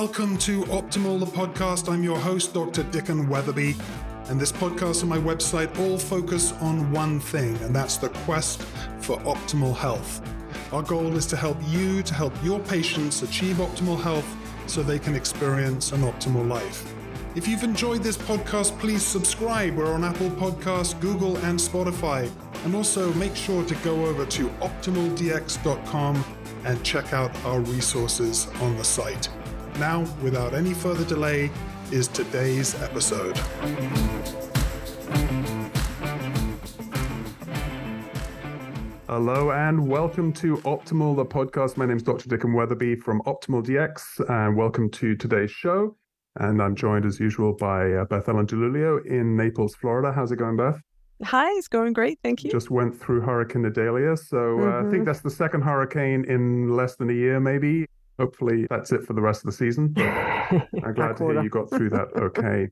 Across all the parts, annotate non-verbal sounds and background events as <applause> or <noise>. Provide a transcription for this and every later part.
Welcome to Optimal, the podcast. I'm your host, Dr. Dickon Weatherby. And this podcast and my website all focus on one thing, and that's the quest for optimal health. Our goal is to help you, to help your patients achieve optimal health so they can experience an optimal life. If you've enjoyed this podcast, please subscribe. We're on Apple Podcasts, Google, and Spotify. And also make sure to go over to optimaldx.com and check out our resources on the site. Now, without any further delay, is today's episode. Hello and welcome to Optimal, the podcast. My name is Dr. Dickon Weatherby from Optimal DX, and welcome to today's show. And I'm joined as usual by uh, Beth Ellen DiLuglio in Naples, Florida. How's it going, Beth? Hi, it's going great. Thank you. Just went through Hurricane Idalia. So mm-hmm. uh, I think mm-hmm. that's the second hurricane in less than a year, maybe. Hopefully that's it for the rest of the season. But <laughs> I'm glad to hear you got through that okay.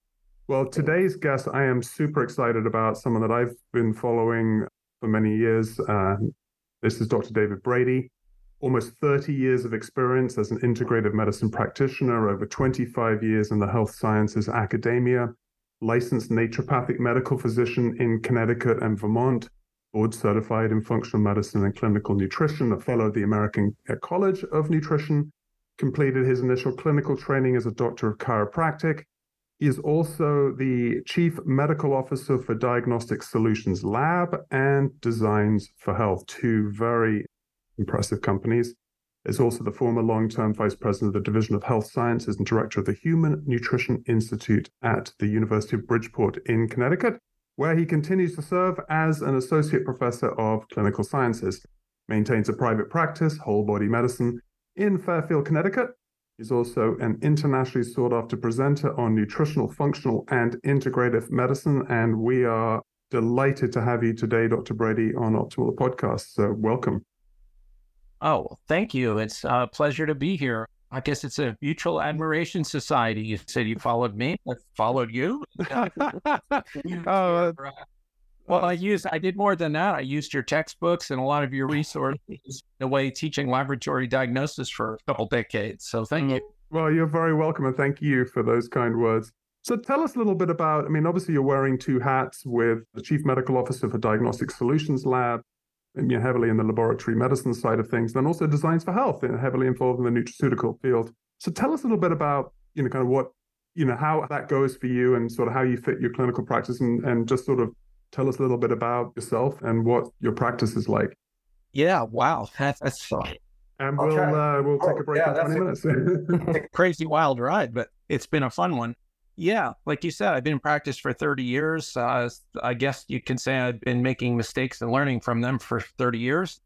Well, <laughs> today's guest, I am super excited about someone that I've been following for many years. Uh, this is Dr. David Brady almost 30 years of experience as an integrative medicine practitioner, over 25 years in the health sciences academia, licensed naturopathic medical physician in Connecticut and Vermont, board certified in functional medicine and clinical nutrition, a fellow of the American College of Nutrition, completed his initial clinical training as a doctor of chiropractic. He is also the chief medical officer for Diagnostic Solutions Lab and Designs for Health, two very impressive companies. Is also the former long term vice president of the Division of Health Sciences and director of the Human Nutrition Institute at the University of Bridgeport in Connecticut, where he continues to serve as an associate professor of clinical sciences. Maintains a private practice, whole body medicine, in Fairfield, Connecticut. He's also an internationally sought after presenter on nutritional, functional, and integrative medicine. And we are delighted to have you today, Dr. Brady, on Optimal Podcast. So, welcome. Oh, well, thank you. It's a pleasure to be here. I guess it's a mutual admiration society. You said you followed me. I followed you. <laughs> <laughs> oh, uh, well, I used, I did more than that. I used your textbooks and a lot of your <laughs> resources the way teaching laboratory diagnosis for a couple decades. So thank you. Well, you're very welcome. And thank you for those kind words. So tell us a little bit about, I mean, obviously you're wearing two hats with the Chief Medical Officer for Diagnostic Solutions Lab and you know, heavily in the laboratory medicine side of things, then also designs for health, and heavily involved in the nutraceutical field. So tell us a little bit about, you know, kind of what, you know, how that goes for you and sort of how you fit your clinical practice and, and just sort of tell us a little bit about yourself and what your practice is like. Yeah. Wow. That's, that's and we'll uh, we'll take oh, a break yeah, in 20 minutes. crazy wild ride, but it's been a fun one. Yeah, like you said, I've been in practice for 30 years. Uh, I guess you can say I've been making mistakes and learning from them for 30 years.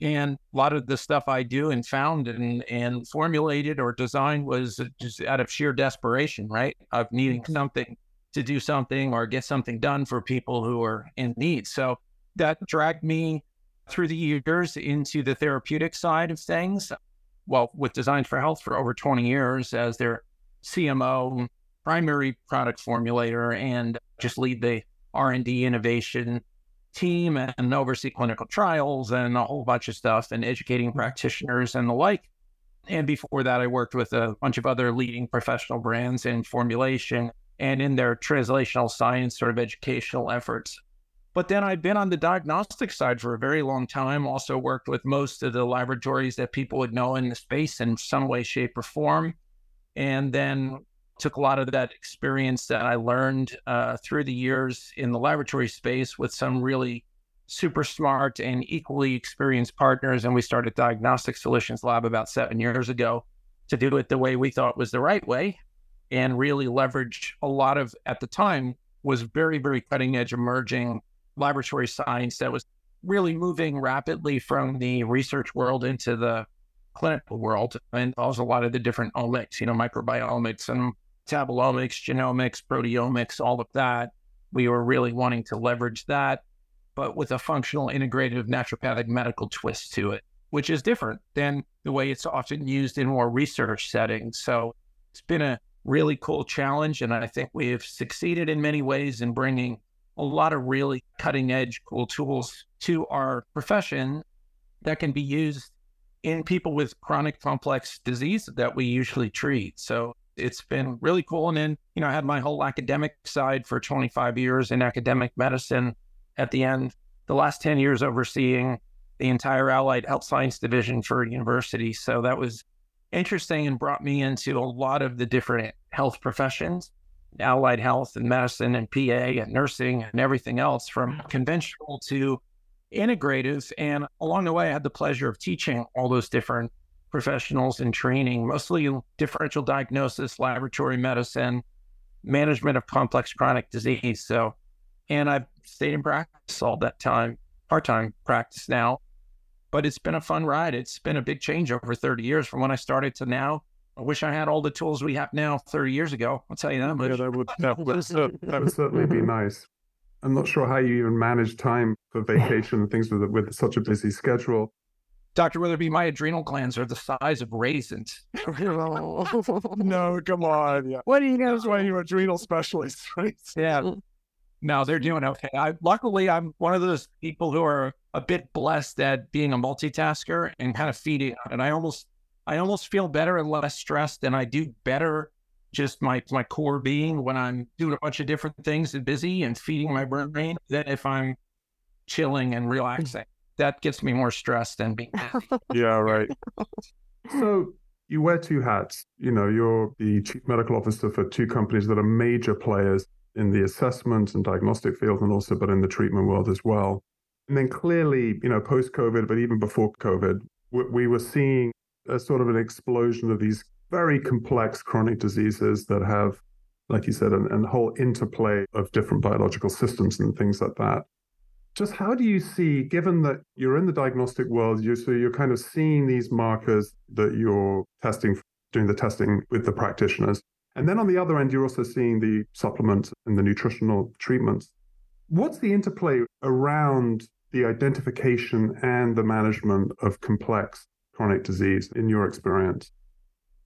And a lot of the stuff I do and found and, and formulated or designed was just out of sheer desperation, right? Of needing something to do something or get something done for people who are in need. So that dragged me through the years into the therapeutic side of things. Well, with Designs for Health for over 20 years as their CMO primary product formulator and just lead the R&D innovation team and oversee clinical trials and a whole bunch of stuff and educating practitioners and the like. And before that, I worked with a bunch of other leading professional brands in formulation and in their translational science sort of educational efforts. But then I've been on the diagnostic side for a very long time, also worked with most of the laboratories that people would know in the space in some way, shape, or form. And then took a lot of that experience that I learned uh, through the years in the laboratory space with some really super smart and equally experienced partners. And we started Diagnostic Solutions Lab about seven years ago to do it the way we thought was the right way and really leverage a lot of, at the time, was very, very cutting edge emerging laboratory science that was really moving rapidly from the research world into the clinical world and involves a lot of the different omics, you know, microbiomics and metabolomics, genomics, proteomics, all of that. We were really wanting to leverage that, but with a functional, integrative naturopathic medical twist to it, which is different than the way it's often used in more research settings. So it's been a really cool challenge. And I think we have succeeded in many ways in bringing a lot of really cutting edge, cool tools to our profession that can be used in people with chronic complex disease that we usually treat. So it's been really cool. And then, you know, I had my whole academic side for 25 years in academic medicine at the end, the last 10 years overseeing the entire allied health science division for a university. So that was interesting and brought me into a lot of the different health professions, allied health and medicine and PA and nursing and everything else from conventional to integrative. And along the way, I had the pleasure of teaching all those different professionals in training, mostly differential diagnosis, laboratory medicine, management of complex chronic disease. So, and I've stayed in practice all that time, part time practice now. But it's been a fun ride. It's been a big change over 30 years from when I started to now. I wish I had all the tools we have now 30 years ago. I'll tell you that much. Yeah, that would, that would, that would certainly be <laughs> nice. I'm not sure how you even manage time for vacation and things with with such a busy schedule. Dr. Witherby, my adrenal glands are the size of raisins. <laughs> <laughs> no, come on. Yeah. What do you know? That's why you're adrenal specialist, right? Yeah. No, they're doing okay. I luckily I'm one of those people who are a bit blessed at being a multitasker and kind of feeding and I almost I almost feel better and less stressed and I do better just my my core being when I'm doing a bunch of different things and busy and feeding my brain than if I'm chilling and relaxing. That gets me more stressed than being busy. <laughs> yeah, right. So you wear two hats. You know, you're the chief medical officer for two companies that are major players in the assessment and diagnostic field, and also but in the treatment world as well. And then clearly, you know, post COVID, but even before COVID, we, we were seeing a sort of an explosion of these very complex chronic diseases that have, like you said, a whole interplay of different biological systems and things like that. Just how do you see, given that you're in the diagnostic world, you so you're kind of seeing these markers that you're testing, doing the testing with the practitioners, and then on the other end, you're also seeing the supplements and the nutritional treatments. What's the interplay around the identification and the management of complex chronic disease in your experience?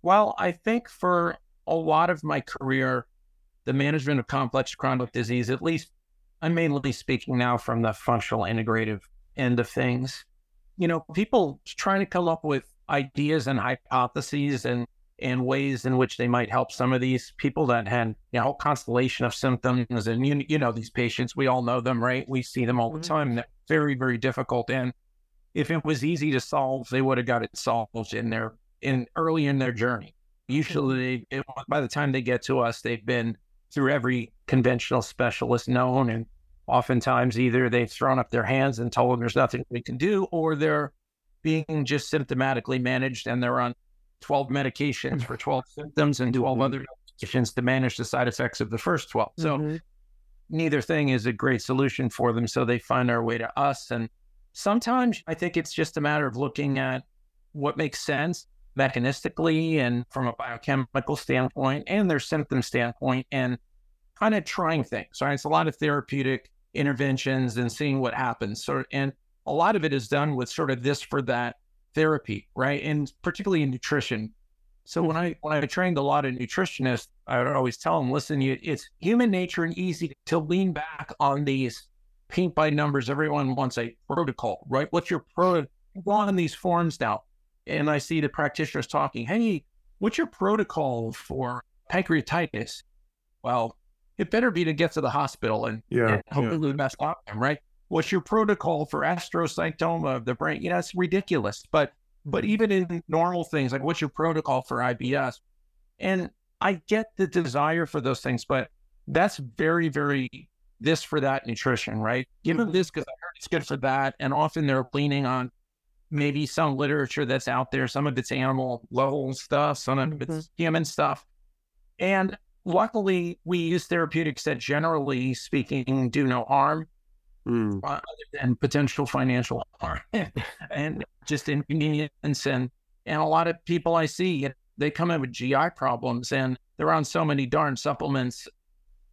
Well, I think for a lot of my career, the management of complex chronic disease, at least I'm mainly speaking now from the functional integrative end of things. You know, people trying to come up with ideas and hypotheses and and ways in which they might help some of these people that had you know constellation of symptoms and you, you know these patients we all know them right we see them all the mm-hmm. time they're very very difficult and if it was easy to solve they would have got it solved in their in early in their journey. Usually, it, by the time they get to us, they've been through every conventional specialist known, and oftentimes either they've thrown up their hands and told them there's nothing we can do, or they're being just symptomatically managed and they're on 12 medications for 12 symptoms and do all other medications to manage the side effects of the first 12. So mm-hmm. neither thing is a great solution for them. So they find their way to us. And sometimes I think it's just a matter of looking at what makes sense mechanistically and from a biochemical standpoint and their symptom standpoint and kind of trying things. Right. It's a lot of therapeutic interventions and seeing what happens. So and a lot of it is done with sort of this for that therapy, right? And particularly in nutrition. So when I when I trained a lot of nutritionists, I would always tell them, listen, you, it's human nature and easy to lean back on these paint by numbers. Everyone wants a protocol, right? What's your pro? Go on these forms now and I see the practitioners talking, hey, what's your protocol for pancreatitis? Well, it better be to get to the hospital and, yeah, and hopefully yeah. mess up right? What's your protocol for astrocytoma of the brain? You know, it's ridiculous. But but even in normal things, like what's your protocol for IBS? And I get the desire for those things, but that's very, very this for that nutrition, right? Give them mm-hmm. this because I heard it's good for that. And often they're leaning on maybe some literature that's out there. Some of it's animal level stuff, some of mm-hmm. it's human stuff. And luckily, we use therapeutics that generally speaking do no harm mm. uh, and potential financial harm <laughs> and just inconvenience. And, and a lot of people I see, they come in with GI problems and they're on so many darn supplements.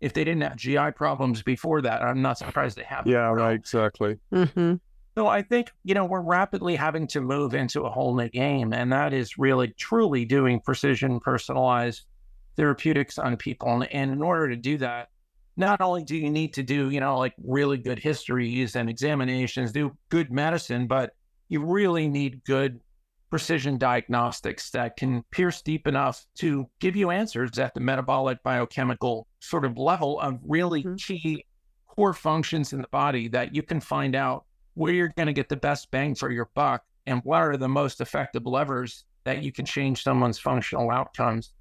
If they didn't have GI problems before that, I'm not surprised they have. Yeah, right, exactly. Mm-hmm. So I think, you know, we're rapidly having to move into a whole new game. And that is really truly doing precision personalized therapeutics on people. And in order to do that, not only do you need to do, you know, like really good histories and examinations, do good medicine, but you really need good precision diagnostics that can pierce deep enough to give you answers at the metabolic biochemical sort of level of really mm-hmm. key core functions in the body that you can find out where you're going to get the best bang for your buck and what are the most effective levers that you can change someone's functional outcomes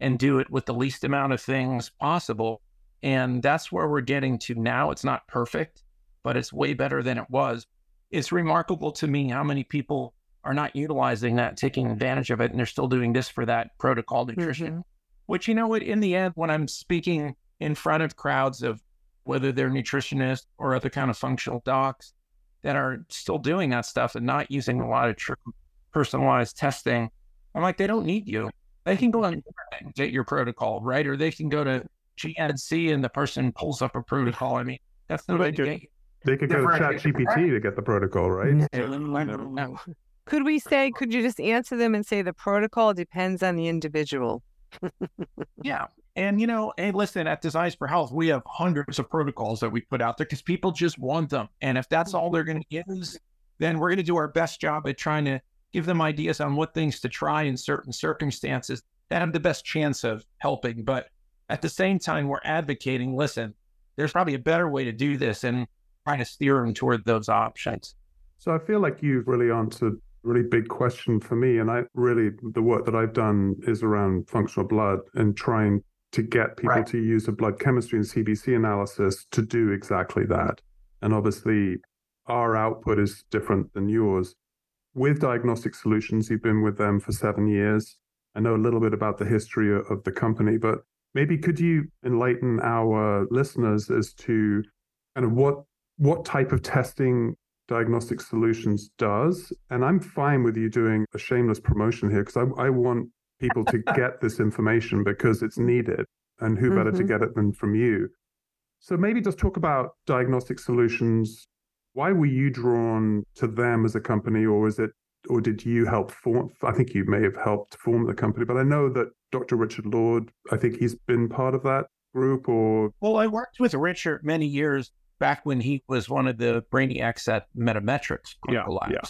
and do it with the least amount of things possible. And that's where we're getting to now. It's not perfect, but it's way better than it was. It's remarkable to me how many people are not utilizing that, taking advantage of it, and they're still doing this for that protocol nutrition. Mm-hmm. Which, you know what, in the end, when I'm speaking in front of crowds of whether they're nutritionists or other kind of functional docs that are still doing that stuff and not using a lot of true personalized testing, I'm like, they don't need you. They can go and get your protocol, right? Or they can go to GNC and the person pulls up a protocol. I mean, that's the way to get They could go to Chat GPT to get the protocol, right? No. Could we say, could you just answer them and say the protocol depends on the individual? <laughs> yeah. And, you know, hey, listen, at Designs for Health, we have hundreds of protocols that we put out there because people just want them. And if that's all they're going to use, then we're going to do our best job at trying to give them ideas on what things to try in certain circumstances that have the best chance of helping. But at the same time, we're advocating listen, there's probably a better way to do this and trying to steer them toward those options. So I feel like you've really answered a really big question for me. And I really, the work that I've done is around functional blood and trying to get people right. to use a blood chemistry and CBC analysis to do exactly that. And obviously, our output is different than yours. With Diagnostic Solutions, you've been with them for seven years. I know a little bit about the history of the company, but maybe could you enlighten our listeners as to kind of what what type of testing Diagnostic Solutions does. And I'm fine with you doing a shameless promotion here because I, I, want people to <laughs> get this information because it's needed. And who better mm-hmm. to get it than from you? So maybe just talk about Diagnostic Solutions. Why were you drawn to them as a company, or was it, or did you help form? I think you may have helped form the company, but I know that Dr. Richard Lord, I think he's been part of that group or well i worked with richard many years back when he was one of the brainiacs at Metametrix. yeah, Labs. Yeah.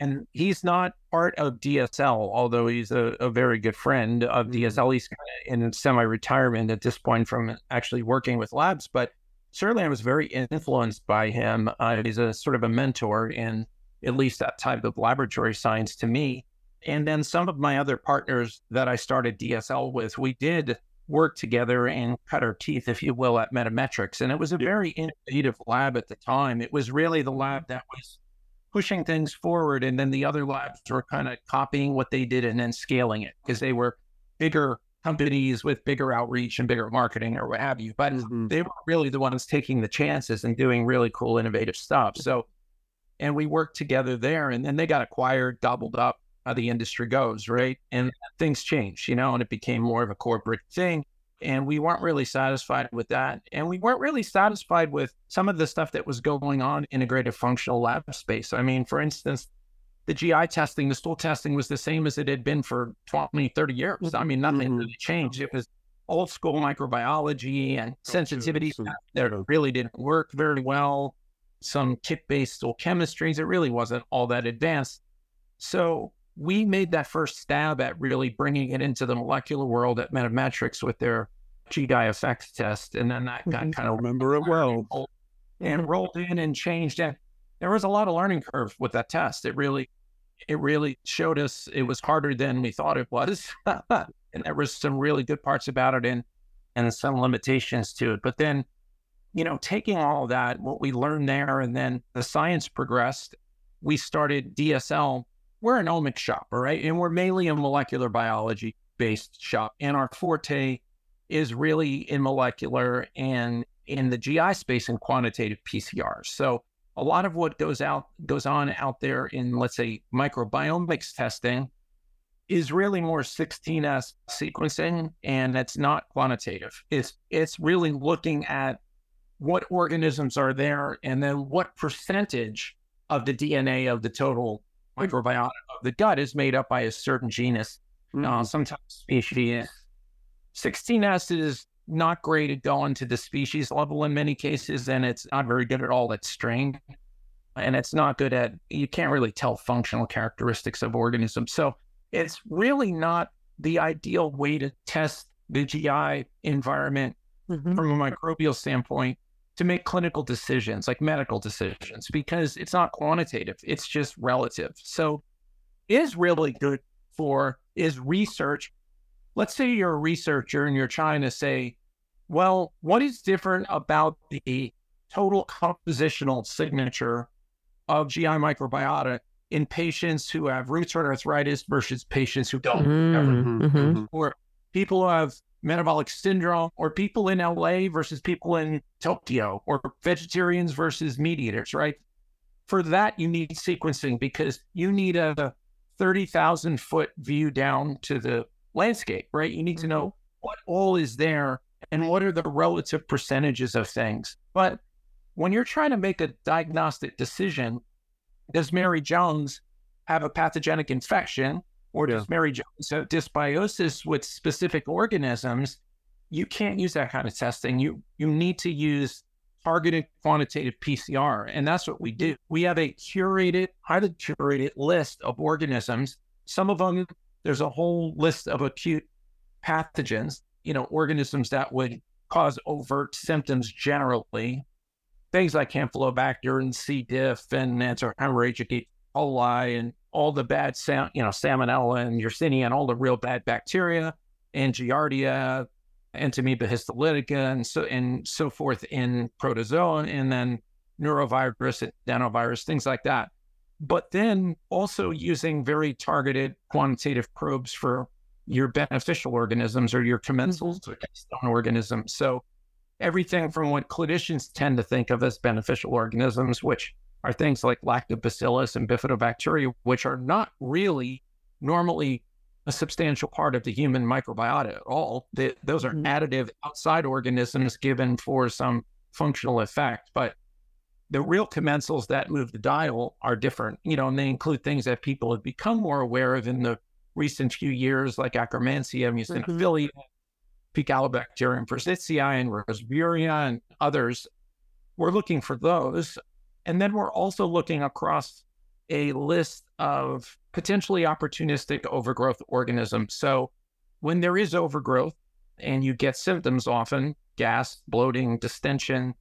And he's not part of DSL, although he's a, a very good friend of mm-hmm. DSL. He's kind of in semi retirement at this point from actually working with labs, but certainly I was very influenced by him. Uh, he's a sort of a mentor in at least that type of laboratory science to me. And then some of my other partners that I started DSL with, we did work together and cut our teeth, if you will, at Metametrix. And it was a very innovative lab at the time. It was really the lab that was pushing things forward. And then the other labs were kind of copying what they did and then scaling it because they were bigger companies with bigger outreach and bigger marketing or what have you. But mm-hmm. they were really the ones taking the chances and doing really cool, innovative stuff. So, and we worked together there. And then they got acquired, doubled up how the industry goes, right? And things changed, you know, and it became more of a corporate thing. And we weren't really satisfied with that. And we weren't really satisfied with some of the stuff that was going on in integrated functional lab space. I mean, for instance, the GI testing, the stool testing was the same as it had been for 20, 30 years. I mean, nothing mm-hmm. really changed. It was old school microbiology and sensitivity that really didn't work very well. Some kit based stool chemistries. It really wasn't all that advanced. So we made that first stab at really bringing it into the molecular world at Metametrix with their GI Effects test. And then that got mm-hmm. kind of remember it well and rolled in and changed. And there was a lot of learning curve with that test. It really, it really showed us it was harder than we thought it was. <laughs> and there was some really good parts about it and, and some limitations to it. But then, you know, taking all that, what we learned there, and then the science progressed, we started DSL we're an omics shop, all right? And we're mainly a molecular biology based shop. And our forte is really in molecular and in the GI space and quantitative PCR. So a lot of what goes out goes on out there in let's say microbiomics testing is really more 16s sequencing and it's not quantitative. It's it's really looking at what organisms are there and then what percentage of the DNA of the total microbiota of the gut is made up by a certain genus, mm-hmm. uh, sometimes species. 16S is not great at going to the species level in many cases, and it's not very good at all at strain. and it's not good at, you can't really tell functional characteristics of organisms. So it's really not the ideal way to test the GI environment mm-hmm. from a microbial standpoint to make clinical decisions, like medical decisions, because it's not quantitative, it's just relative. So is really good for is research. Let's say you're a researcher and you're trying to say, well, what is different about the total compositional signature of GI microbiota in patients who have rheumatoid arthritis versus patients who don't, mm-hmm. mm-hmm. or people who have metabolic syndrome, or people in LA versus people in Tokyo, or vegetarians versus meat eaters, right? For that, you need sequencing because you need a 30,000 foot view down to the landscape, right? You need to know mm-hmm. what all is there and what are the relative percentages of things. But when you're trying to make a diagnostic decision, does Mary Jones have a pathogenic infection or does yeah. Mary Jones have dysbiosis with specific organisms? You can't use that kind of testing. You you need to use targeted quantitative PCR. And that's what we do. We have a curated, highly curated list of organisms. Some of them, there's a whole list of acute pathogens, you know, organisms that would cause overt symptoms generally. Things like Campylobacter and C. diff and enterohemorrhagic E. coli and all the bad, sam- you know, Salmonella and Yersinia and all the real bad bacteria and Giardia, Entamoeba histolytica and so and so forth in protozoa and then norovirus, adenovirus, things like that. But then also using very targeted quantitative probes for your beneficial organisms or your commensals mm-hmm. organisms. So everything from what clinicians tend to think of as beneficial organisms, which are things like lactobacillus and bifidobacteria, which are not really normally a substantial part of the human microbiota at all. They, those are mm-hmm. additive outside organisms given for some functional effect. But the real commensals that move the dial are different, you know, and they include things that people have become more aware of in the recent few years, like Akkermansia, Muciniphila, mm-hmm. Faecalibacterium prausnitzii, and Roseburia, and others. We're looking for those. And then we're also looking across a list of potentially opportunistic overgrowth organisms. So when there is overgrowth and you get symptoms often, gas, bloating, distension,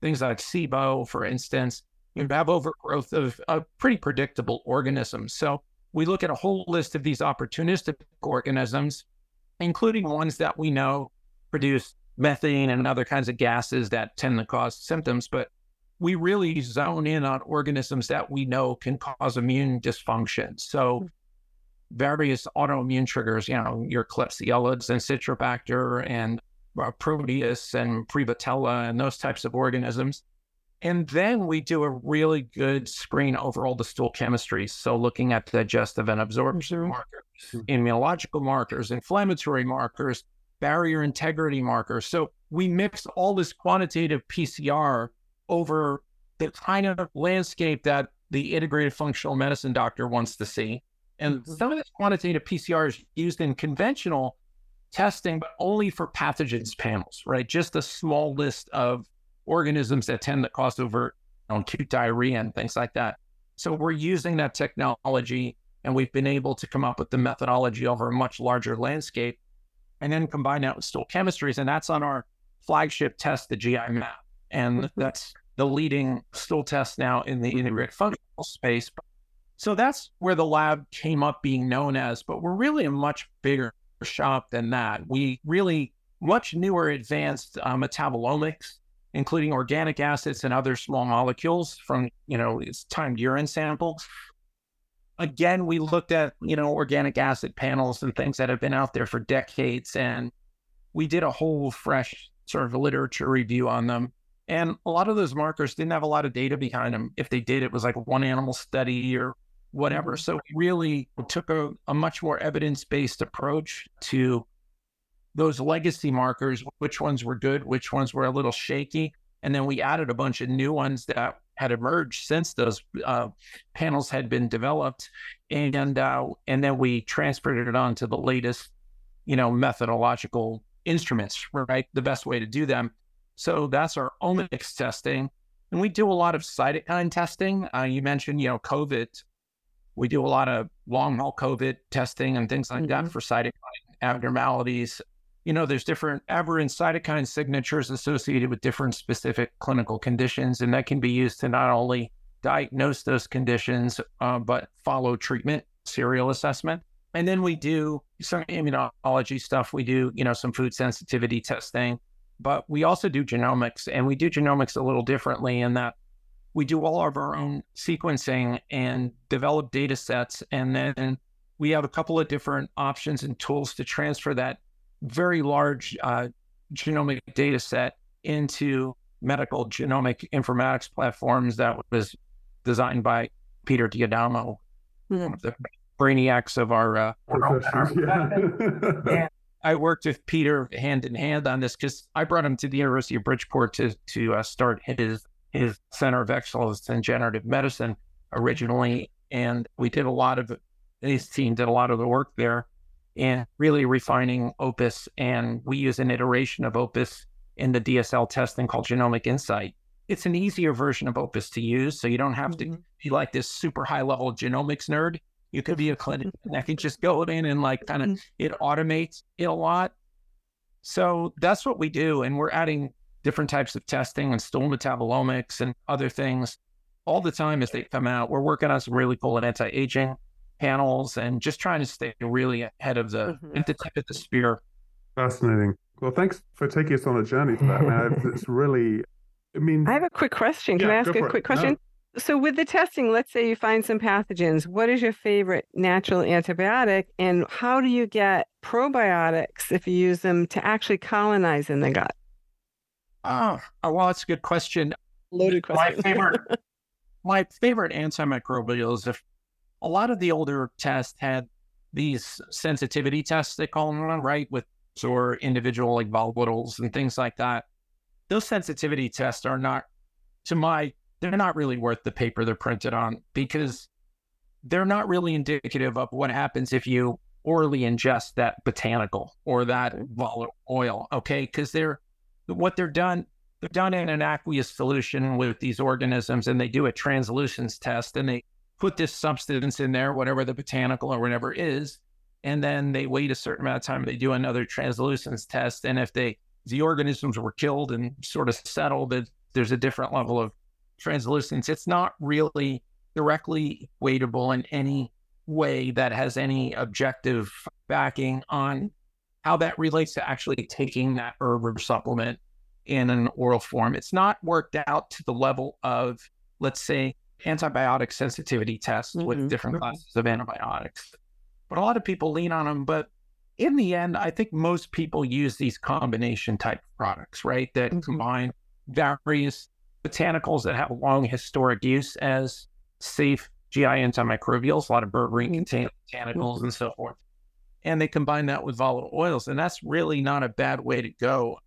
things like SIBO, for instance, you have overgrowth of, of pretty predictable organisms. So we look at a whole list of these opportunistic organisms, including ones that we know produce methane and other kinds of gases that tend to cause symptoms. But we really zone in on organisms that we know can cause immune dysfunction. So hmm. various autoimmune triggers, you know, your Klebsiellids and Citrobacter and uh, Proteus and Prevotella and those types of organisms. And then we do a really good screen over all the stool chemistries. So looking at digestive and absorption mm-hmm. markers, immunological markers, inflammatory markers, barrier integrity markers. So we mix all this quantitative PCR over the kind of landscape that the integrated functional medicine doctor wants to see. And mm-hmm. some of this quantitative PCR is used in conventional testing, but only for pathogens panels, right? Just a small list of organisms that tend to cause overt you know, acute diarrhea and things like that. So we're using that technology and we've been able to come up with the methodology over a much larger landscape and then combine that with stool chemistries. And that's on our flagship test, the GI map. And mm-hmm. that's the leading stool test now in the integrated functional space. So that's where the lab came up being known as, but we're really a much bigger shop than that. We really much newer advanced uh, metabolomics, including organic acids and other small molecules from, you know, it's timed urine samples. Again, we looked at, you know, organic acid panels and things that have been out there for decades. And we did a whole fresh sort of literature review on them. And a lot of those markers didn't have a lot of data behind them. If they did, it was like one animal study or whatever. Mm-hmm. So we really took a, a much more evidence based approach to those legacy markers, which ones were good, which ones were a little shaky. And then we added a bunch of new ones that had emerged since those uh, panels had been developed. And, uh, and then we transferred it on to the latest, you know, methodological instruments, right? The best way to do them. So that's our omics testing. And we do a lot of cytokine testing. Uh, you mentioned, you know, COVID. We do a lot of long haul COVID testing and things like mm-hmm. that for cytokine abnormalities. You know, there's different aberrant cytokine signatures associated with different specific clinical conditions, and that can be used to not only diagnose those conditions, uh, but follow treatment serial assessment. And then we do some immunology stuff. We do, you know, some food sensitivity testing, but we also do genomics and we do genomics a little differently in that we do all of our own sequencing and develop data sets. And then we have a couple of different options and tools to transfer that very large uh, genomic data set into medical genomic informatics platforms that was designed by Peter D'Adamo, mm-hmm. one of the brainiacs of our uh, yeah. <laughs> I worked with Peter hand in hand on this because I brought him to the University of Bridgeport to to uh, start his his Center of Excellence in Generative Medicine originally, and we did a lot of his team did a lot of the work there, and really refining Opus. And we use an iteration of Opus in the DSL testing called Genomic Insight. It's an easier version of Opus to use, so you don't have mm-hmm. to be like this super high level genomics nerd you could be a clinician <laughs> that can just go in and like kind of mm-hmm. it automates it a lot. So that's what we do. And we're adding different types of testing and stool metabolomics and other things all the time as they come out. We're working on some really cool anti-aging panels and just trying to stay really ahead of the mm-hmm. at the tip of the spear. Fascinating. Well, thanks for taking us on a journey for that. Man. it's <laughs> really, I mean, I have a quick question. Can yeah, I ask a quick question? No. So, with the testing, let's say you find some pathogens. What is your favorite natural antibiotic, and how do you get probiotics if you use them to actually colonize in the gut? Oh, well, that's a good question. Loaded question. <laughs> My favorite, my favorite antimicrobials. If a lot of the older tests had these sensitivity tests, they call them, right, with or individual like volatiles and things like that. Those sensitivity tests are not, to my they're not really worth the paper they're printed on because they're not really indicative of what happens if you orally ingest that botanical or that volatile oil. Okay, because they're what they're done. They're done in an aqueous solution with these organisms, and they do a translucence test, and they put this substance in there, whatever the botanical or whatever is, and then they wait a certain amount of time. They do another translucence test, and if they the organisms were killed and sort of settled, there's a different level of translucence, it's not really directly weightable in any way that has any objective backing on how that relates to actually taking that herb or supplement in an oral form. It's not worked out to the level of, let's say, antibiotic sensitivity tests mm-hmm. with different classes of antibiotics. But a lot of people lean on them. But in the end, I think most people use these combination type products, right? That mm-hmm. combine various botanicals that have long historic use as safe GI antimicrobials. A lot of berberine mm-hmm. contain botanicals and so forth. And they combine that with volatile oils. And that's really not a bad way to go.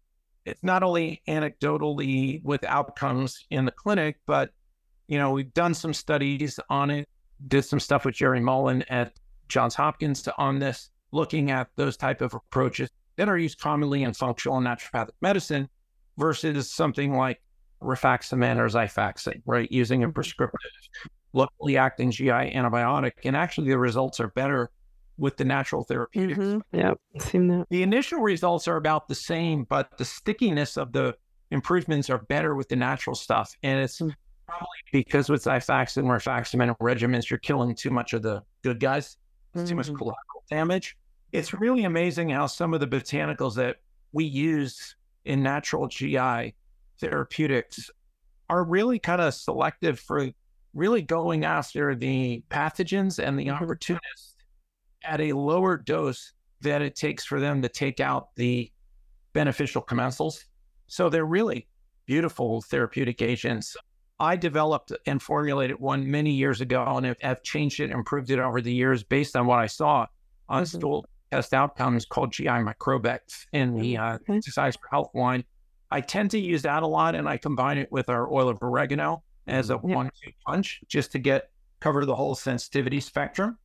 It's not only anecdotally with outcomes in the clinic, but you know, we've done some studies on it, did some stuff with Jerry Mullin at Johns Hopkins to, on this, looking at those type of approaches that are used commonly in functional and naturopathic medicine versus something like rifaximin or Xifaxan, right? Using a mm-hmm. prescriptive locally acting GI antibiotic. And actually, the results are better with the natural therapeutics. Mm-hmm. Yeah, seen that. The initial results are about the same, but the stickiness of the improvements are better with the natural stuff. And it's mm-hmm. probably because with Xifaxan, rifaximin regimens, you're killing too much of the good guys, mm-hmm. too much mm-hmm. collateral damage. It's really amazing how some of the botanicals that we use in natural GI therapeutics are really kind of selective for really going after the pathogens and the mm-hmm. opportunists at a lower dose that it takes for them to take out the beneficial commensals. So they're really beautiful therapeutic agents. I developed and formulated one many years ago and have changed it, improved it over the years based on what I saw on mm-hmm. stool test outcomes called GI Microb-X in the uh, Designs for Health wine. I tend to use that a lot, and I combine it with our oil of oregano as a yeah. one-two punch, just to get cover the whole sensitivity spectrum.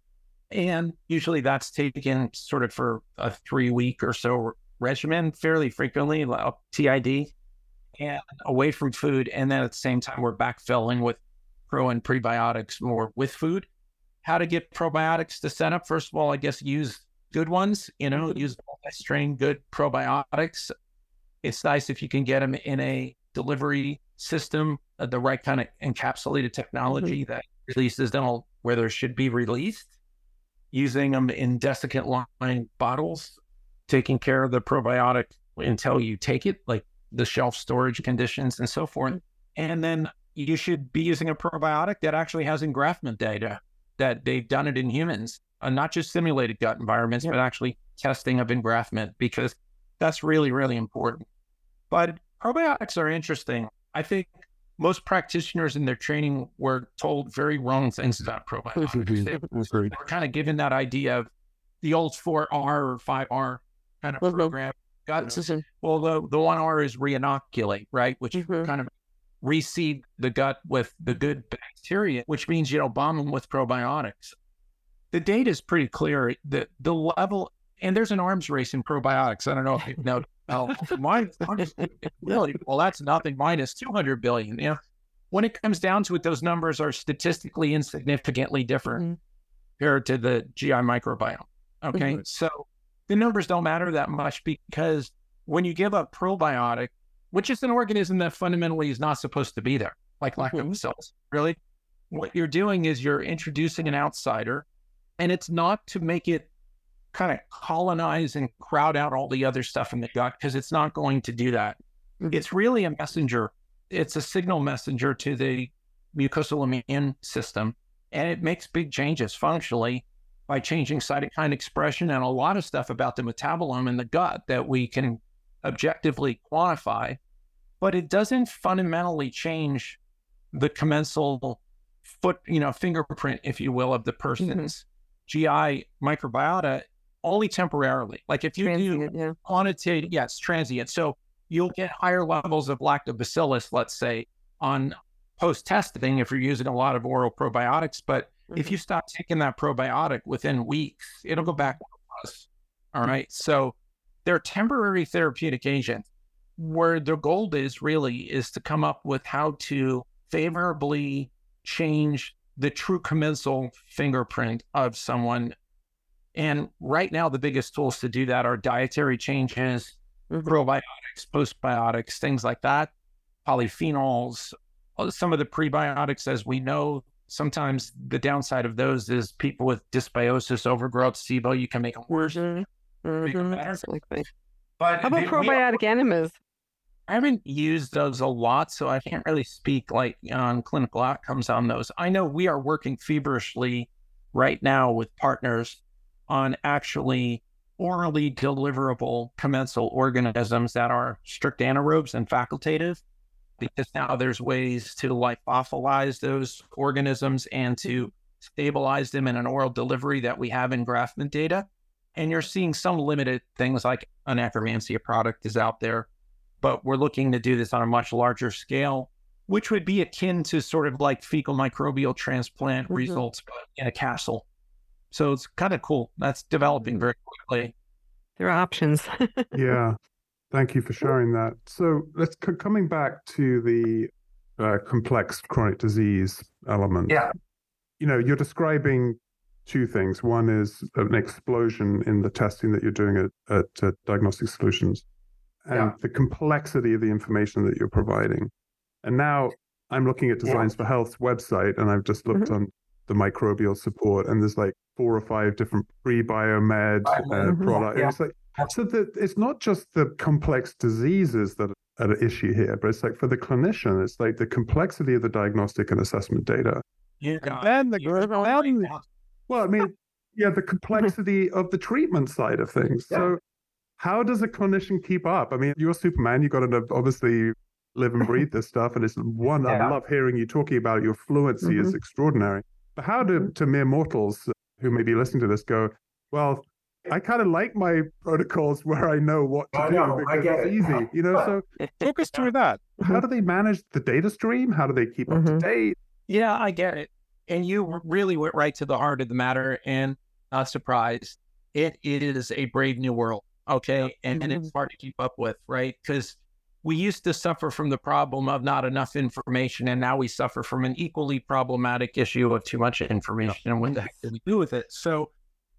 And usually that's taken sort of for a three-week or so regimen, fairly frequently, like TID. and away from food. And then at the same time, we're backfilling with pro and prebiotics more with food. How to get probiotics to set up? First of all, I guess use good ones, you know, mm-hmm. use multi-strain good probiotics. It's nice if you can get them in a delivery system, uh, the right kind of encapsulated technology mm-hmm. that releases them all where there should be released, using them in desiccant line bottles, taking care of the probiotic until you take it, like the shelf storage conditions and so forth. And then you should be using a probiotic that actually has engraftment data that they've done it in humans, uh, not just simulated gut environments, yeah. but actually testing of engraftment, because that's really, really important. But probiotics are interesting. I think most practitioners in their training were told very wrong things about probiotics. <laughs> they were kind of given that idea of the old 4R or 5R kind of program. Got, well, the, the 1R is reinoculate, right? Which mm-hmm. kind of reseed the gut with the good bacteria, which means you don't bomb them with probiotics. The data is pretty clear. that the level and there's an arms race in probiotics. I don't know if you know. Oh, mine, really? Well, that's nothing. Minus 200 billion. You know, when it comes down to it, those numbers are statistically insignificantly different mm-hmm. compared to the GI microbiome. Okay, mm-hmm. so the numbers don't matter that much because when you give a probiotic, which is an organism that fundamentally is not supposed to be there, like lactobacillus, mm-hmm. really, what you're doing is you're introducing an outsider, and it's not to make it kind of colonize and crowd out all the other stuff in the gut because it's not going to do that. Mm-hmm. It's really a messenger. It's a signal messenger to the mucosal immune system, and it makes big changes functionally by changing cytokine expression and a lot of stuff about the metabolome in the gut that we can objectively quantify. But it doesn't fundamentally change the commensal foot, you know, fingerprint, if you will, of the mm-hmm. person's mm-hmm. GI microbiota only temporarily. Like if you transient, do yeah. quantitative, yes, transient. So you'll get higher levels of lactobacillus, let's say, on post testing if you're using a lot of oral probiotics. But mm-hmm. if you stop taking that probiotic within weeks, it'll go back All right. So they're temporary therapeutic agents where the goal is really is to come up with how to favorably change the true commensal fingerprint of someone and right now, the biggest tools to do that are dietary changes, mm-hmm. probiotics, postbiotics, things like that, polyphenols, uh, some of the prebiotics, as we know. Sometimes the downside of those is people with dysbiosis, overgrowth, SIBO, you can make them worse. Mm-hmm. Mm-hmm. But How about they, probiotic enemas? I haven't used those a lot, so I can't really speak like on clinical outcomes on those. I know we are working feverishly right now with partners on actually orally deliverable commensal organisms that are strict anaerobes and facultative because now there's ways to lyophilize those organisms and to stabilize them in an oral delivery that we have in engraftment data. And you're seeing some limited things like an Akkermansia product is out there, but we're looking to do this on a much larger scale, which would be akin to sort of like fecal microbial transplant mm-hmm. results in a castle. So it's kind of cool. That's developing very quickly. There are options. <laughs> yeah. Thank you for sharing that. So let's c- coming back to the uh, complex chronic disease element. Yeah. You know, you're describing two things. One is an explosion in the testing that you're doing at, at uh, Diagnostic Solutions and yeah. the complexity of the information that you're providing. And now I'm looking at Designs yeah. for Health's website and I've just looked mm-hmm. on the microbial support and there's like four or five different ProbioMed uh, mm-hmm. products. Yeah. It's like so that it's not just the complex diseases that are an issue here, but it's like for the clinician, it's like the complexity of the diagnostic and assessment data. Yeah, and the well, I mean, <laughs> yeah, the complexity of the treatment side of things. Yeah. So, how does a clinician keep up? I mean, you're Superman. You've got to obviously live and breathe this stuff, and it's one. Yeah. I love hearing you talking about your fluency mm-hmm. is extraordinary. But how do mm-hmm. to mere mortals who may be listening to this go, well, I kind of like my protocols where I know what to I do know, because it's it. easy, you know. So <laughs> talk us through that. How do they manage the data stream? How do they keep mm-hmm. up to date? Yeah, I get it. And you really went right to the heart of the matter, and not surprised. It it is a brave new world, okay, and, mm-hmm. and it's hard to keep up with, right? Because we used to suffer from the problem of not enough information, and now we suffer from an equally problematic issue of too much information. And what the heck do we do with it? So,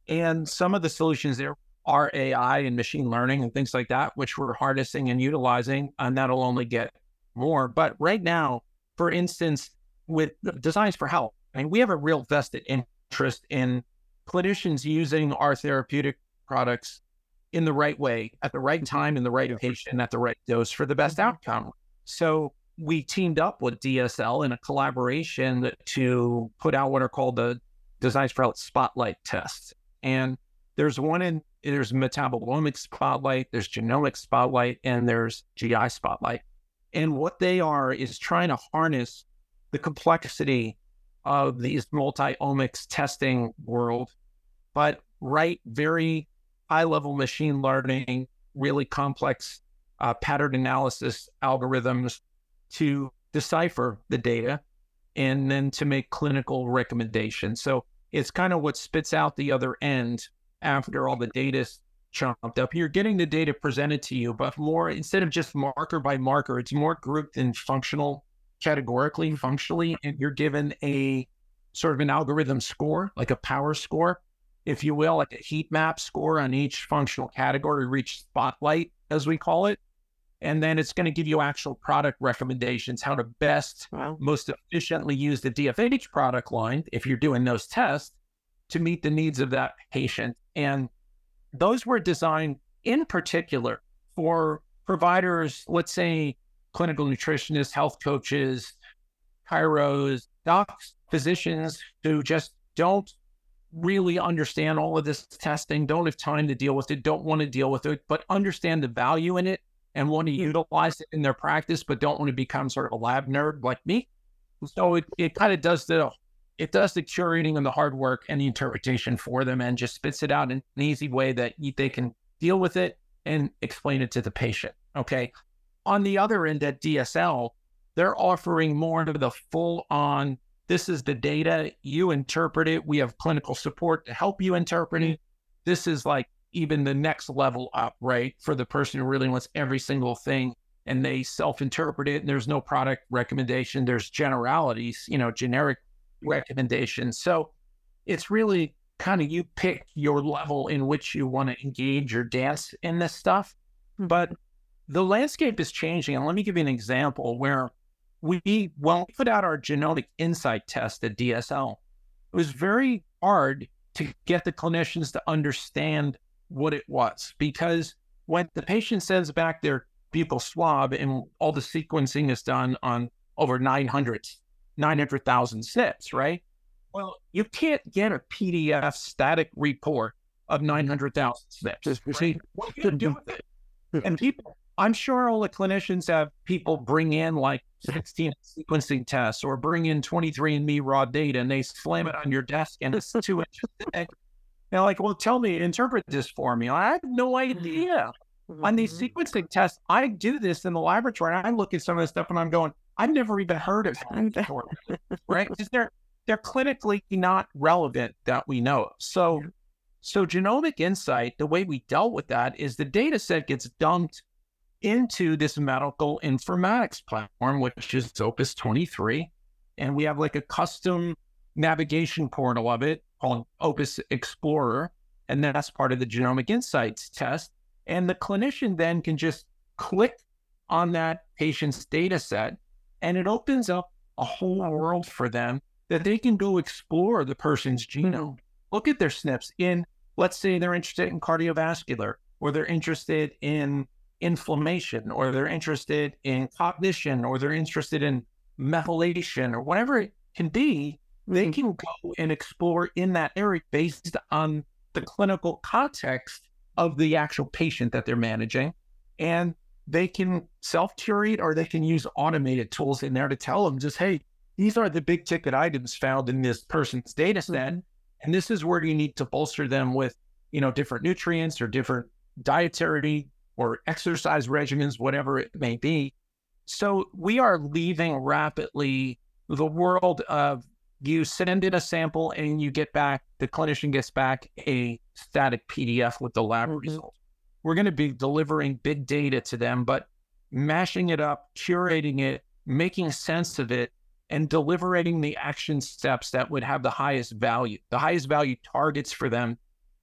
and some of the solutions there are AI and machine learning and things like that, which we're harnessing and utilizing, and that'll only get more. But right now, for instance, with Designs for Health, I mean, we have a real vested interest in clinicians using our therapeutic products in the right way, at the right time, in the right patient, at the right dose for the best mm-hmm. outcome. So we teamed up with DSL in a collaboration to put out what are called the Designs for Health Spotlight tests. And there's one in there's metabolomic spotlight, there's genomic spotlight, and there's GI spotlight. And what they are is trying to harness the complexity of these multi-omics testing world, but write very high level machine learning, really complex uh, pattern analysis algorithms to decipher the data and then to make clinical recommendations. So it's kind of what spits out the other end after all the data is chopped up. You're getting the data presented to you, but more instead of just marker by marker, it's more grouped in functional, categorically, functionally, and you're given a sort of an algorithm score, like a power score if you will, like a heat map score on each functional category, reach spotlight, as we call it. And then it's going to give you actual product recommendations, how to best, wow. most efficiently use the DFH product line if you're doing those tests to meet the needs of that patient. And those were designed in particular for providers, let's say clinical nutritionists, health coaches, chiros, docs, physicians who just don't really understand all of this testing, don't have time to deal with it, don't want to deal with it, but understand the value in it and want to hmm. utilize it in their practice, but don't want to become sort of a lab nerd like me. So it, it kind of does the it does the curating and the hard work and the interpretation for them and just spits it out in an easy way that they can deal with it and explain it to the patient. Okay. On the other end at DSL, they're offering more of the full on this is the data. You interpret it. We have clinical support to help you interpret it. This is like even the next level up, right? For the person who really wants every single thing and they self interpret it and there's no product recommendation. There's generalities, you know, generic recommendations. So it's really kind of you pick your level in which you want to engage or dance in this stuff. Hmm. But the landscape is changing. And let me give you an example where we when we put out our genomic insight test at DSL, it was very hard to get the clinicians to understand what it was because when the patient sends back their buccal swab and all the sequencing is done on over 900 900,000 SNPs, right? Well, you can't get a PDF static report of 900,000 SNPs. Right? What do you do with it? And people I'm sure all the clinicians have people bring in like 16S sequencing tests or bring in 23andMe raw data and they slam it on your desk and it's two inches thick. They're like, well, tell me, interpret this for me. I have no idea. Mm-hmm. On these mm-hmm. sequencing tests, I do this in the laboratory. I look at some of the stuff and I'm going, I've never even heard of it, <laughs> right? Because they're they're clinically not relevant that we know of. So, so genomic insight, the way we dealt with that is the data set gets dumped into this medical informatics platform, which is Opus 23. And we have like a custom navigation portal of it called Opus Explorer. And that's part of the Genomic Insights test. And the clinician then can just click on that patient's data set and it opens up a whole world for them that they can go explore the person's genome, look at their SNPs in, let's say they're interested in cardiovascular or they're interested in inflammation or they're interested in cognition or they're interested in methylation or whatever it can be, they mm-hmm. can go and explore in that area based on the clinical context of the actual patient that they're managing. And they can self curate or they can use automated tools in there to tell them just, hey, these are the big ticket items found in this person's data set. Mm-hmm. And this is where you need to bolster them with, you know, different nutrients or different dietary or exercise regimens, whatever it may be. So we are leaving rapidly the world of you send in a sample and you get back, the clinician gets back a static PDF with the lab mm-hmm. results. We're going to be delivering big data to them, but mashing it up, curating it, making sense of it, and delivering the action steps that would have the highest value, the highest value targets for them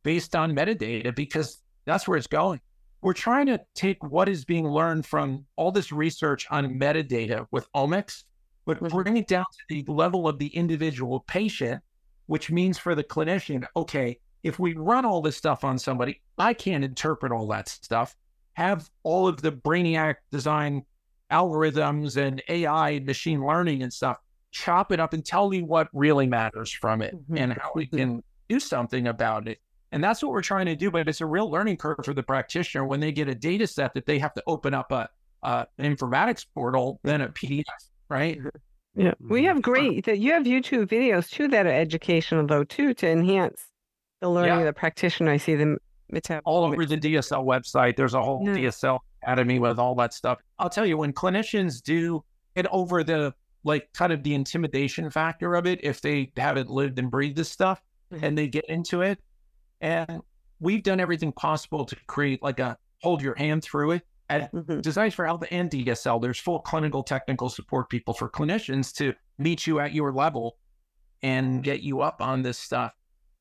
based on metadata, because that's where it's going. We're trying to take what is being learned from all this research on metadata with omics, but mm-hmm. bring it down to the level of the individual patient, which means for the clinician, okay, if we run all this stuff on somebody, I can't interpret all that stuff. Have all of the Brainiac design algorithms and AI and machine learning and stuff, chop it up and tell me what really matters from it mm-hmm. and how we can do something about it. And that's what we're trying to do. But it's a real learning curve for the practitioner when they get a data set that they have to open up a, a an informatics portal, then a PDF, right? Mm-hmm. Yeah, we have great that you have YouTube videos too that are educational though too to enhance the learning yeah. of the practitioner. I see them metab- all over the DSL website. There's a whole yeah. DSL academy with all that stuff. I'll tell you, when clinicians do get over the like kind of the intimidation factor of it, if they haven't lived and breathed this stuff mm-hmm. and they get into it, and we've done everything possible to create like a hold your hand through it. At mm-hmm. Designs for Health and DSL, there's full clinical technical support people for clinicians to meet you at your level and get you up on this stuff.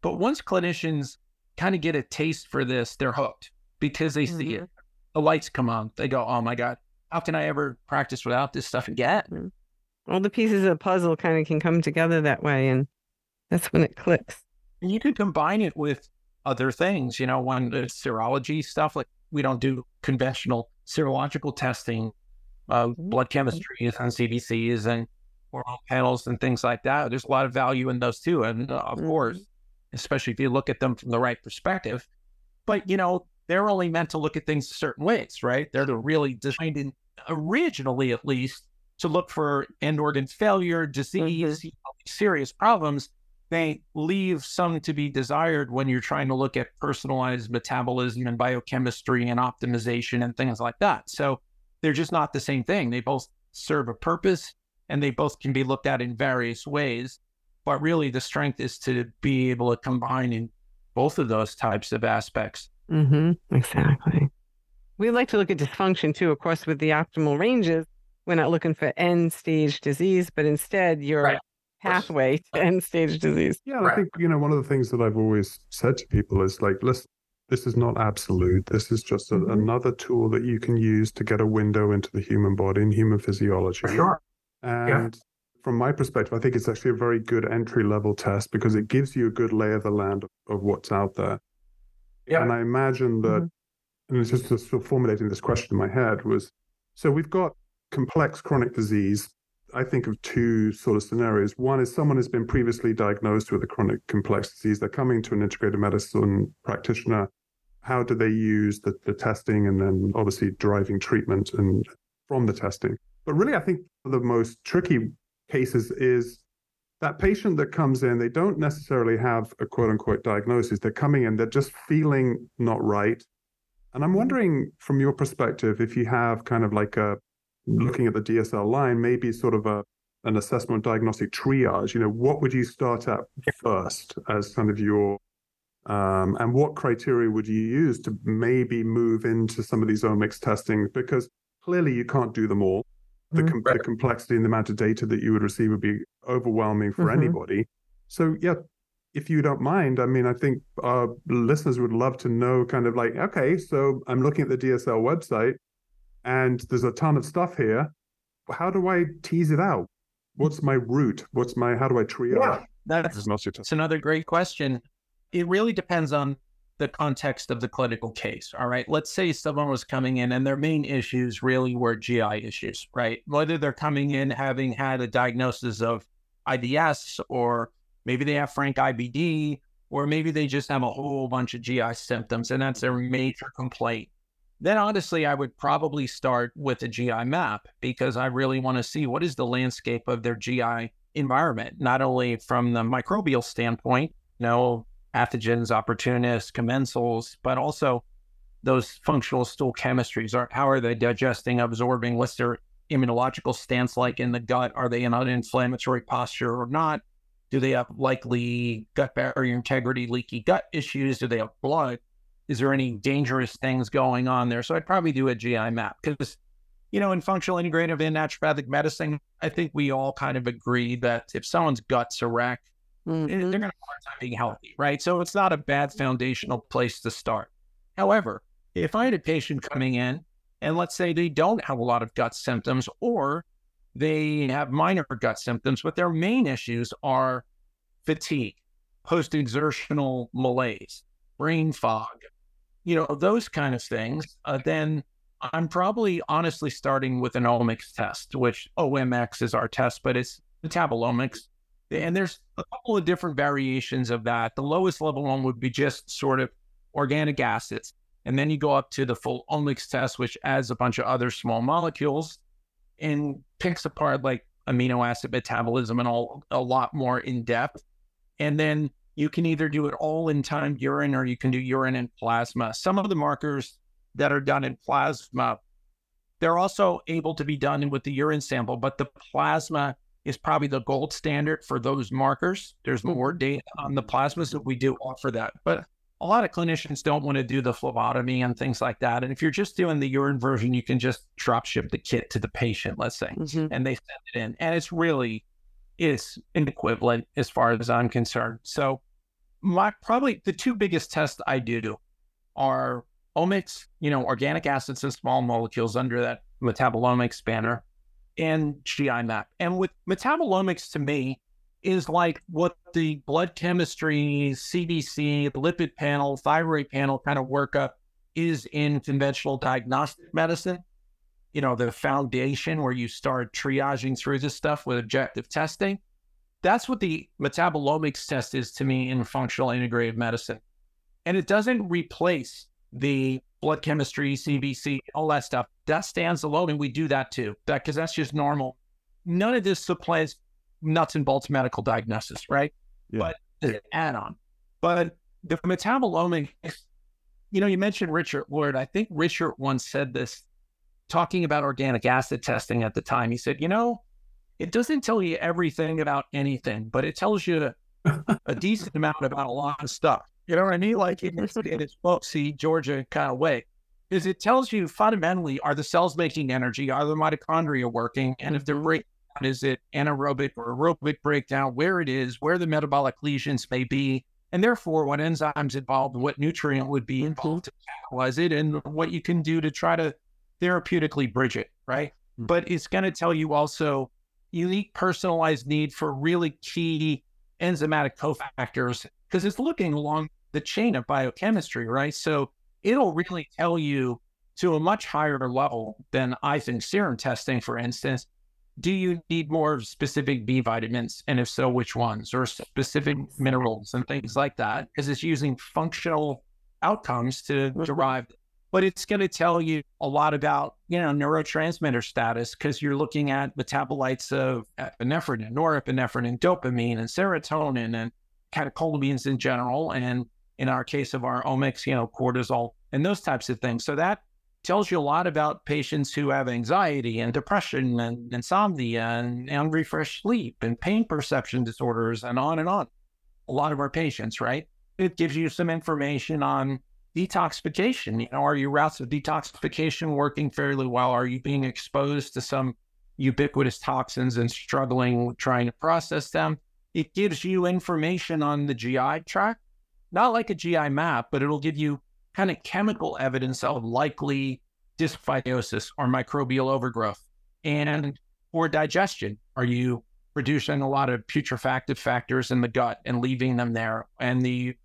But once clinicians kind of get a taste for this, they're hooked because they mm-hmm. see it. Mm-hmm. The lights come on. They go, oh my God, how can I ever practice without this stuff again? Mm-hmm. All the pieces of the puzzle kind of can come together that way. And that's when it clicks. And you can combine it with other things, you know, when the serology stuff, like we don't do conventional serological testing, uh, mm-hmm. blood chemistry and CBCs and hormone panels and things like that. There's a lot of value in those too. And uh, of mm-hmm. course, especially if you look at them from the right perspective. But, you know, they're only meant to look at things certain ways, right? They're really designed in, originally, at least, to look for end organ failure, disease, mm-hmm. serious problems. They leave some to be desired when you're trying to look at personalized metabolism and biochemistry and optimization and things like that. So they're just not the same thing. They both serve a purpose and they both can be looked at in various ways. But really, the strength is to be able to combine in both of those types of aspects. Mm-hmm. Exactly. We like to look at dysfunction too, of course, with the optimal ranges. We're not looking for end stage disease, but instead your right. Pathway to end stage disease. Yeah, right. I think, you know, one of the things that I've always said to people is like, listen, this is not absolute. This is just a, mm-hmm. another tool that you can use to get a window into the human body and human physiology. For sure. And from my perspective, I think it's actually a very good entry level test because it gives you a good lay of the land of, of what's out there. Yeah. And I imagine that, mm-hmm. and it's just sort of formulating this question in my head was so we've got complex chronic disease. I think of two sort of scenarios. One is someone has been previously diagnosed with a chronic complex disease. They're coming to an integrated medicine practitioner. How do they use the, the testing and then obviously driving treatment and from the testing? But really, I think the most tricky cases is that patient that comes in, they don't necessarily have a quote unquote diagnosis. They're coming in, they're just feeling not right. And I'm wondering from your perspective, if you have kind of like a looking at the DSL line, maybe sort of a an assessment diagnostic triage, you know, what would you start at first as kind of your um, and what criteria would you use to maybe move into some of these omics testing? Because clearly you can't do them all the, mm-hmm. com- the complexity and the amount of data that you would receive would be overwhelming for mm-hmm. anybody. So, yeah, if you don't mind, I mean, I think our listeners would love to know kind of like, okay, so I'm looking at the DSL website and there's a ton of stuff here. How do I tease it out? What's my route? What's my, how do I triage? Yeah, that's, that's another great question. It really depends on the context of the clinical case. All right. Let's say someone was coming in and their main issues really were GI issues, right? Whether they're coming in having had a diagnosis of IBS or maybe they have frank IBD or maybe they just have a whole bunch of GI symptoms and that's their major complaint. Then honestly, I would probably start with a GI map because I really want to see what is the landscape of their GI environment, not only from the microbial standpoint, you know, pathogens, opportunists, commensals, but also those functional stool chemistries. Are, how are they digesting, absorbing? What's their immunological stance like in the gut? Are they in an inflammatory posture or not? Do they have likely gut barrier integrity, leaky gut issues? Do they have blood? Is there any dangerous things going on there? So I'd probably do a GI map because you know, in functional integrative and naturopathic medicine, I think we all kind of agree that if someone's guts are wrecked, mm-hmm. they're going to have a hard time being healthy, right? So it's not a bad foundational place to start. However, if I had a patient coming in and let's say they don't have a lot of gut symptoms or they have minor gut symptoms, but their main issues are fatigue, post exertional malaise, brain fog, you know, those kind of things, uh, then I'm probably honestly starting with an omics test, which OMX is our test, but it's metabolomics. And there's a couple of different variations of that. The lowest level one would be just sort of organic acids. And then you go up to the full omics test, which adds a bunch of other small molecules and picks apart like amino acid metabolism and all a lot more in depth. And then you can either do it all in time urine or you can do urine and plasma. Some of the markers that are done in plasma, they're also able to be done with the urine sample, but the plasma is probably the gold standard for those markers. There's more mm-hmm. data on the plasmas that we do offer that. But a lot of clinicians don't want to do the phlebotomy and things like that. And if you're just doing the urine version, you can just drop ship the kit to the patient, let's say, mm-hmm. and they send it in. And it's really is an equivalent as far as I'm concerned. So my probably the two biggest tests I do are omics, you know, organic acids and small molecules under that metabolomics banner, and GI map. And with metabolomics to me, is like what the blood chemistry, CBC, the lipid panel, thyroid panel kind of workup is in conventional diagnostic medicine. You know, the foundation where you start triaging through this stuff with objective testing. That's what the metabolomics test is to me in functional integrative medicine. And it doesn't replace the blood chemistry, CBC, all that stuff. That stands alone, and we do that too. That because that's just normal. None of this supplies nuts and bolts medical diagnosis, right? Yeah. But an add-on. But the metabolomics, you know, you mentioned Richard Lord. I think Richard once said this, talking about organic acid testing at the time. He said, you know, it doesn't tell you everything about anything, but it tells you a <laughs> decent amount about a lot of stuff. You know what I mean? Like in its, in its folksy Georgia kind of way. Is it tells you fundamentally are the cells making energy? Are the mitochondria working? And if they're breaking is it anaerobic or aerobic breakdown, where it is, where the metabolic lesions may be, and therefore what enzymes involved and what nutrient would be involved to catalyze it, and what you can do to try to therapeutically bridge it, right? Mm-hmm. But it's going to tell you also unique personalized need for really key enzymatic cofactors because it's looking along the chain of biochemistry, right? So it'll really tell you to a much higher level than I think serum testing, for instance, do you need more specific B vitamins? And if so, which ones? Or specific minerals and things like that? Because it's using functional outcomes to mm-hmm. derive. But it's going to tell you a lot about, you know, neurotransmitter status because you're looking at metabolites of epinephrine and norepinephrine and dopamine and serotonin and catecholamines in general. And in our case of our omics, you know, cortisol and those types of things. So that tells you a lot about patients who have anxiety and depression and insomnia and unrefreshed sleep and pain perception disorders and on and on. A lot of our patients, right? It gives you some information on detoxification. You know, are your routes of detoxification working fairly well? Are you being exposed to some ubiquitous toxins and struggling trying to process them? It gives you information on the GI tract, not like a GI map, but it'll give you kind of chemical evidence of likely dysbiosis or microbial overgrowth. And for digestion, are you producing a lot of putrefactive factors in the gut and leaving them there? And the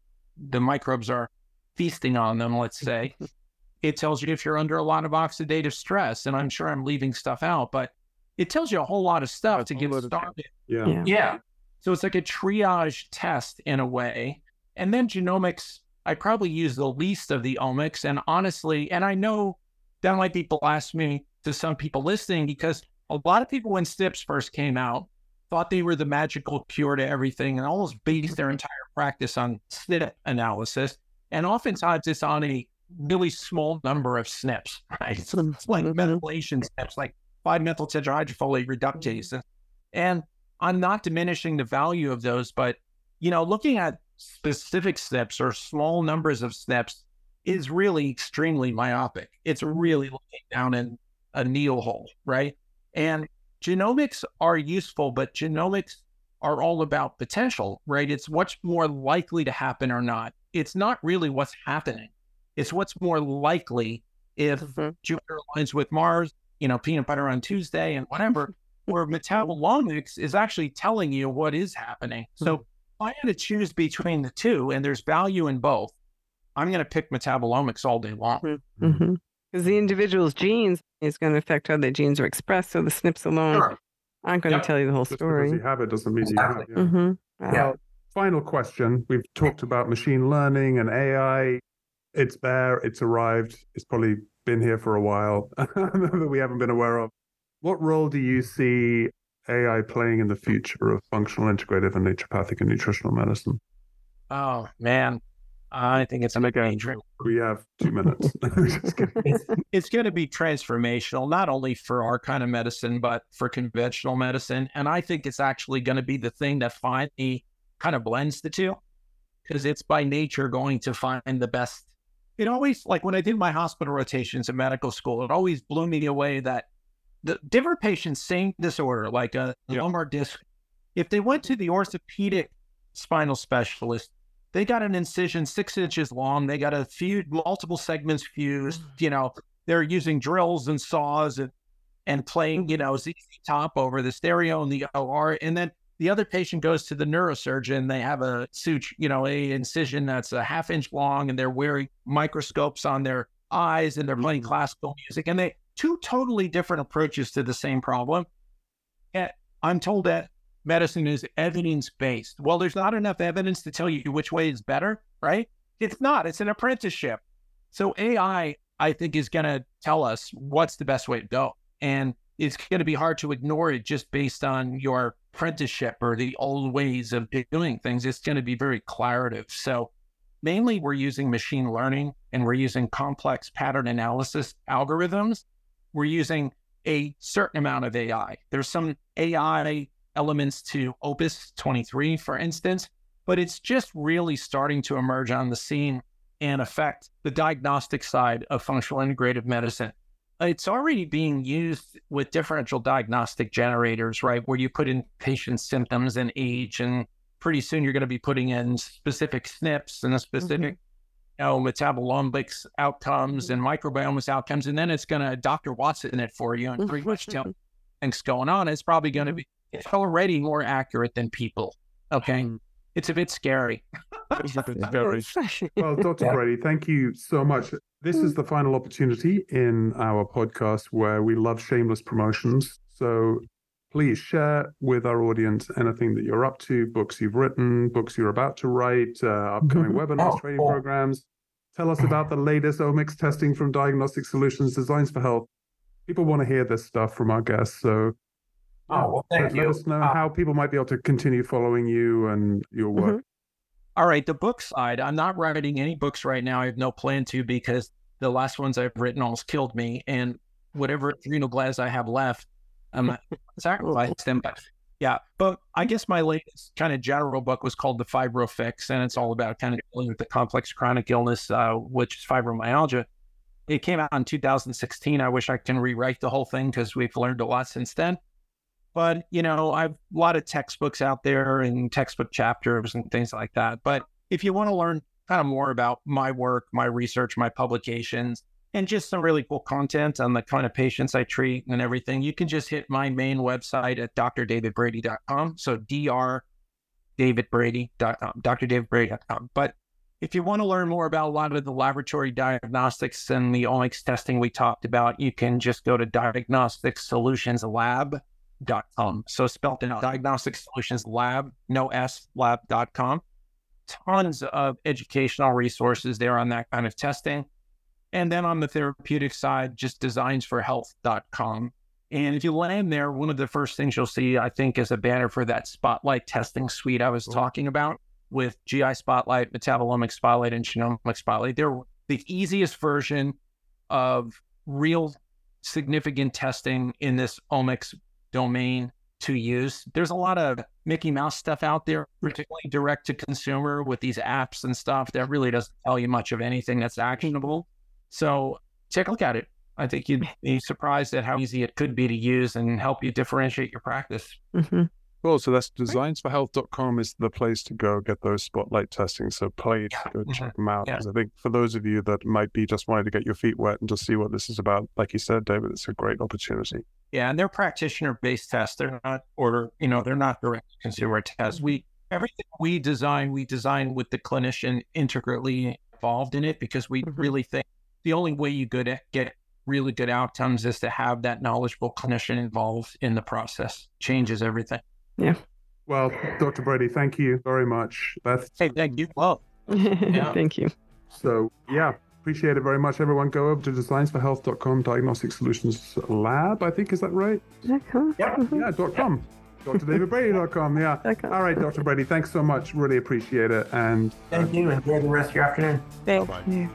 the microbes are feasting on them, let's <laughs> say. it tells you if you're under a lot of oxidative stress. And I'm sure I'm leaving stuff out, but it tells you a whole lot of stuff That's to get started. Yeah. yeah. Yeah. So it's like a triage test in a way. And then genomics I probably use the least of the omics. And honestly, and I know that might be blasphemy to some people listening because a lot of people, when SNPs first came out, thought they were the magical cure to everything and almost based their entire practice on SNP analysis. And oftentimes it's on a really small number of SNPs, <laughs> right? So it's like mm-hmm. methylation SNPs, like 5-methyl tetrahydrofolate reductase. Mm-hmm. And I'm not diminishing the value of those, but you know, looking at specific SNPs or small numbers of SNPs is really extremely myopic. It's mm-hmm. really looking down in a needle hole, right? And genomics are useful, but genomics are all about potential, right? It's what's more likely to happen or not. It's not really what's happening. It's what's more likely if mm-hmm. Jupiter aligns with Mars, you know, peanut butter on Tuesday and whatever, <laughs> where metabolomics is actually telling you what is happening. So mm-hmm. I had to choose between the two, and there's value in both. I'm going to pick metabolomics all day long. Mm-hmm. mm-hmm. Because the individual's genes is going to affect how the genes are expressed. So the SNPs alone sure. aren't going yep. to tell you the whole Just story. Because you have it doesn't mean exactly. you have. it. Yeah. Mm-hmm. Well, final question. We've talked about machine learning and AI. It's there. It's arrived. It's probably been here for a while <laughs> that we haven't been aware of. What role do you see AI playing in the future of functional, integrative, and naturopathic and nutritional medicine? Oh man, I think it's a major. We have two minutes. <laughs> <laughs> it's, it's going to be transformational, not only for our kind of medicine, but for conventional medicine. And I think it's actually going to be the thing that finally kind of blends the two, because it's by nature going to find the best. It always, like when I did my hospital rotations in medical school, it always blew me away that the different patients, same disorder, like a yeah. lumbar disc, if they went to the orthopedic spinal specialist, they got an incision six inches long. They got a few multiple segments fused. Mm. You know, they're using drills and saws and and playing, you know, ZZ Top over the stereo and the OR. And then the other patient goes to the neurosurgeon. They have a suture, you know, a incision that's a half inch long, and they're wearing microscopes on their eyes and they're playing mm. classical music. And they two totally different approaches to the same problem. And I'm told that medicine is evidence based. Well, there's not enough evidence to tell you which way is better, right? It's not, it's an apprenticeship. So AI, I think, is going to tell us what's the best way to go. And it's going to be hard to ignore it just based on your apprenticeship or the old ways of doing things. It's going to be very declarative. So, mainly, we're using machine learning and we're using complex pattern analysis algorithms we're using a certain amount of AI. There's some AI elements to Opus 23, for instance, but it's just really starting to emerge on the scene and affect the diagnostic side of functional integrative medicine. It's already being used with differential diagnostic generators, right? Where you put in patient symptoms and age, and pretty soon you're going to be putting in specific SNPs and a specific mm-hmm know, metabolomics outcomes and microbiomics outcomes, and then it's going to Dr. Watson it for you and pretty much tell things going on. It's probably going to be it's already more accurate than people. Okay. Mm. It's a bit scary. <laughs> very. Well, Dr. Yeah. Brady, thank you so much. This is the final opportunity in our podcast where we love shameless promotions. So please share with our audience anything that you're up to, books you've written, books you're about to write, uh, upcoming <laughs> mm-hmm. webinars, training programs. Tell us about the latest omics testing from Diagnostic Solutions Designs for Health. People want to hear this stuff from our guests. So, oh, well, thank let, you. Let us know uh, how people might be able to continue following you and your work. All right, the book side. I'm not writing any books right now. I have no plan to because the last ones I've written almost killed me. And whatever adrenal glands I have left, I'm <laughs> sacrifice them. But yeah, but I guess my latest kind of general book was called The Fibro Fix, and it's all about kind of dealing with the complex chronic illness, uh, which is fibromyalgia. It came out in 2016. I wish I can rewrite the whole thing because we've learned a lot since then. But you know, I've a lot of textbooks out there and textbook chapters and things like that. But if you want to learn kind of more about my work, my research, my publications, and just some really cool content on the kind of patients I treat and everything, you can just hit my main website at drdavidbrady.com. So drdavidbrady.com, drdavidbrady.com. But if you want to learn more about a lot of the laboratory diagnostics and the omics testing we talked about, you can just go to diagnosticsolutionsLab.com. So spelled out Diagnostic Solutions Lab, no S, lab.com. Tons of educational resources there on that kind of testing. And then on the therapeutic side, just designsforhealth.com. And if you land there, one of the first things you'll see, I think, is a banner for that spotlight testing suite I was mm-hmm. talking about with GI Spotlight, Metabolomic Spotlight, and Genomic Spotlight. They're the easiest version of real significant testing in this omics domain to use. There's a lot of Mickey Mouse stuff out there, particularly direct to consumer with these apps and stuff that really doesn't tell you much of anything that's actionable. So take a look at it. I think you'd be surprised at how easy it could be to use and help you differentiate your practice. Mm-hmm. Cool. So that's designsforhealth.com is the place to go get those spotlight testing. So please yeah. go mm-hmm. check them out. Because yeah. I think for those of you that might be just wanting to get your feet wet and just see what this is about, like you said, David, it's a great opportunity. Yeah, and they're practitioner based tests. They're not order, you know, they're not direct consumer tests. We everything we design, we design with the clinician integrally involved in it because we mm-hmm. really think the only way you good get really good outcomes is to have that knowledgeable clinician involved in the process. Changes everything. Yeah. Well, Dr. Brady, thank you very much. That's hey, thank you. Well, <laughs> yeah. thank you. So, yeah, appreciate it very much. Everyone, go over to designsforhealth.com, Diagnostic Solutions Lab, I think, is that right? .com. Yeah, mm-hmm. yeah, dot .com. DrDavidBrady.com. Yeah. <laughs> All right, Dr. Brady, thanks so much. Really appreciate it. And thank you. Enjoy the rest of your afternoon. Thank Bye-bye. you.